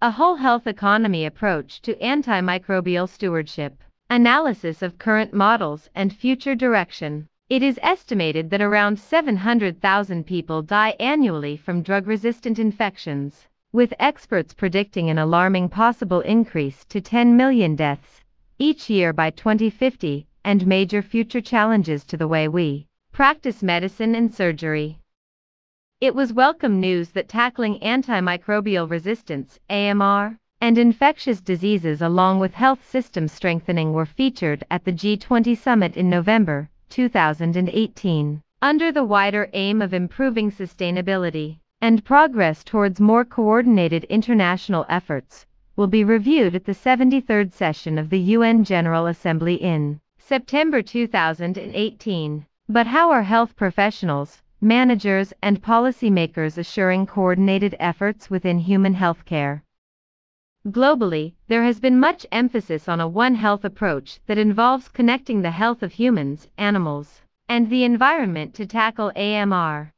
A whole health economy approach to antimicrobial stewardship. Analysis of current models and future direction. It is estimated that around 700,000 people die annually from drug-resistant infections, with experts predicting an alarming possible increase to 10 million deaths each year by 2050, and major future challenges to the way we practice medicine and surgery. It was welcome news that tackling antimicrobial resistance, AMR, and infectious diseases along with health system strengthening were featured at the G20 summit in November 2018. Under the wider aim of improving sustainability and progress towards more coordinated international efforts, will be reviewed at the 73rd session of the UN General Assembly in September 2018. But how are health professionals, managers, and policymakers assuring coordinated efforts within human healthcare? Globally, there has been much emphasis on a One Health approach that involves connecting the health of humans, animals, and the environment to tackle AMR.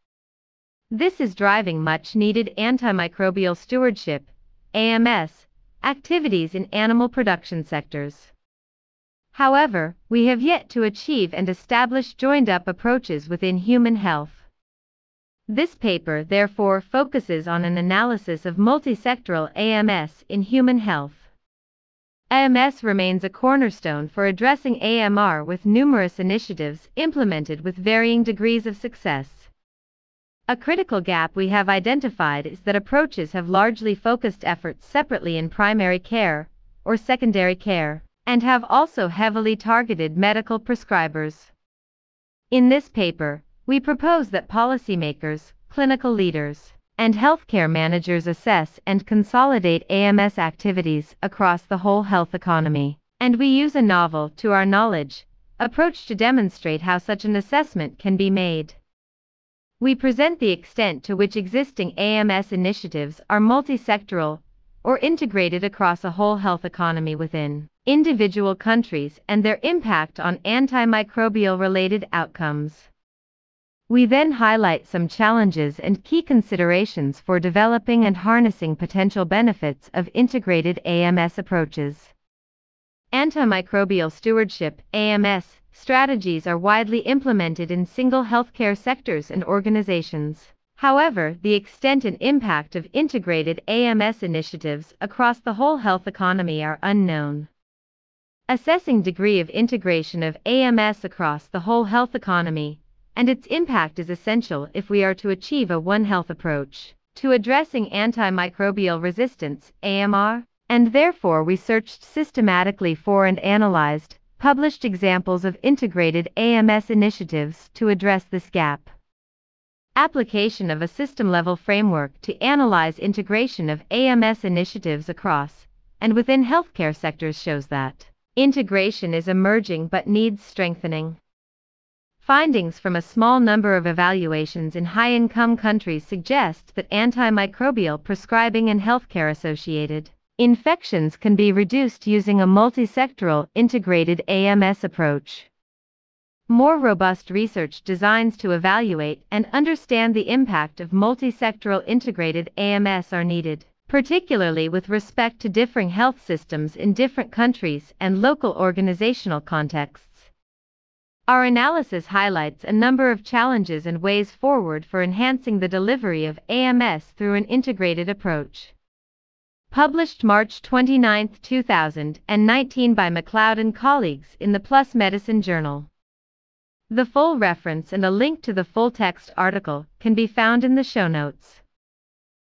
This is driving much needed antimicrobial stewardship, AMS, activities in animal production sectors. However, we have yet to achieve and establish joined up approaches within human health. This paper therefore focuses on an analysis of multisectoral AMS in human health. AMS remains a cornerstone for addressing AMR with numerous initiatives implemented with varying degrees of success. A critical gap we have identified is that approaches have largely focused efforts separately in primary care or secondary care and have also heavily targeted medical prescribers. In this paper, we propose that policymakers, clinical leaders, and healthcare managers assess and consolidate AMS activities across the whole health economy. And we use a novel, to our knowledge, approach to demonstrate how such an assessment can be made. We present the extent to which existing AMS initiatives are multisectoral or integrated across a whole health economy within individual countries and their impact on antimicrobial related outcomes. We then highlight some challenges and key considerations for developing and harnessing potential benefits of integrated AMS approaches. Antimicrobial stewardship AMS strategies are widely implemented in single healthcare sectors and organizations. However, the extent and impact of integrated AMS initiatives across the whole health economy are unknown. Assessing degree of integration of AMS across the whole health economy and its impact is essential if we are to achieve a One Health approach to addressing antimicrobial resistance, AMR, and therefore we searched systematically for and analyzed published examples of integrated AMS initiatives to address this gap. Application of a system-level framework to analyze integration of AMS initiatives across and within healthcare sectors shows that integration is emerging but needs strengthening. Findings from a small number of evaluations in high-income countries suggest that antimicrobial prescribing and healthcare associated infections can be reduced using a multisectoral, integrated AMS approach. More robust research designs to evaluate and understand the impact of multisectoral integrated AMS are needed, particularly with respect to differing health systems in different countries and local organizational contexts. Our analysis highlights a number of challenges and ways forward for enhancing the delivery of AMS through an integrated approach. Published March 29, 2019 by McLeod and colleagues in the PLOS Medicine Journal. The full reference and a link to the full text article can be found in the show notes.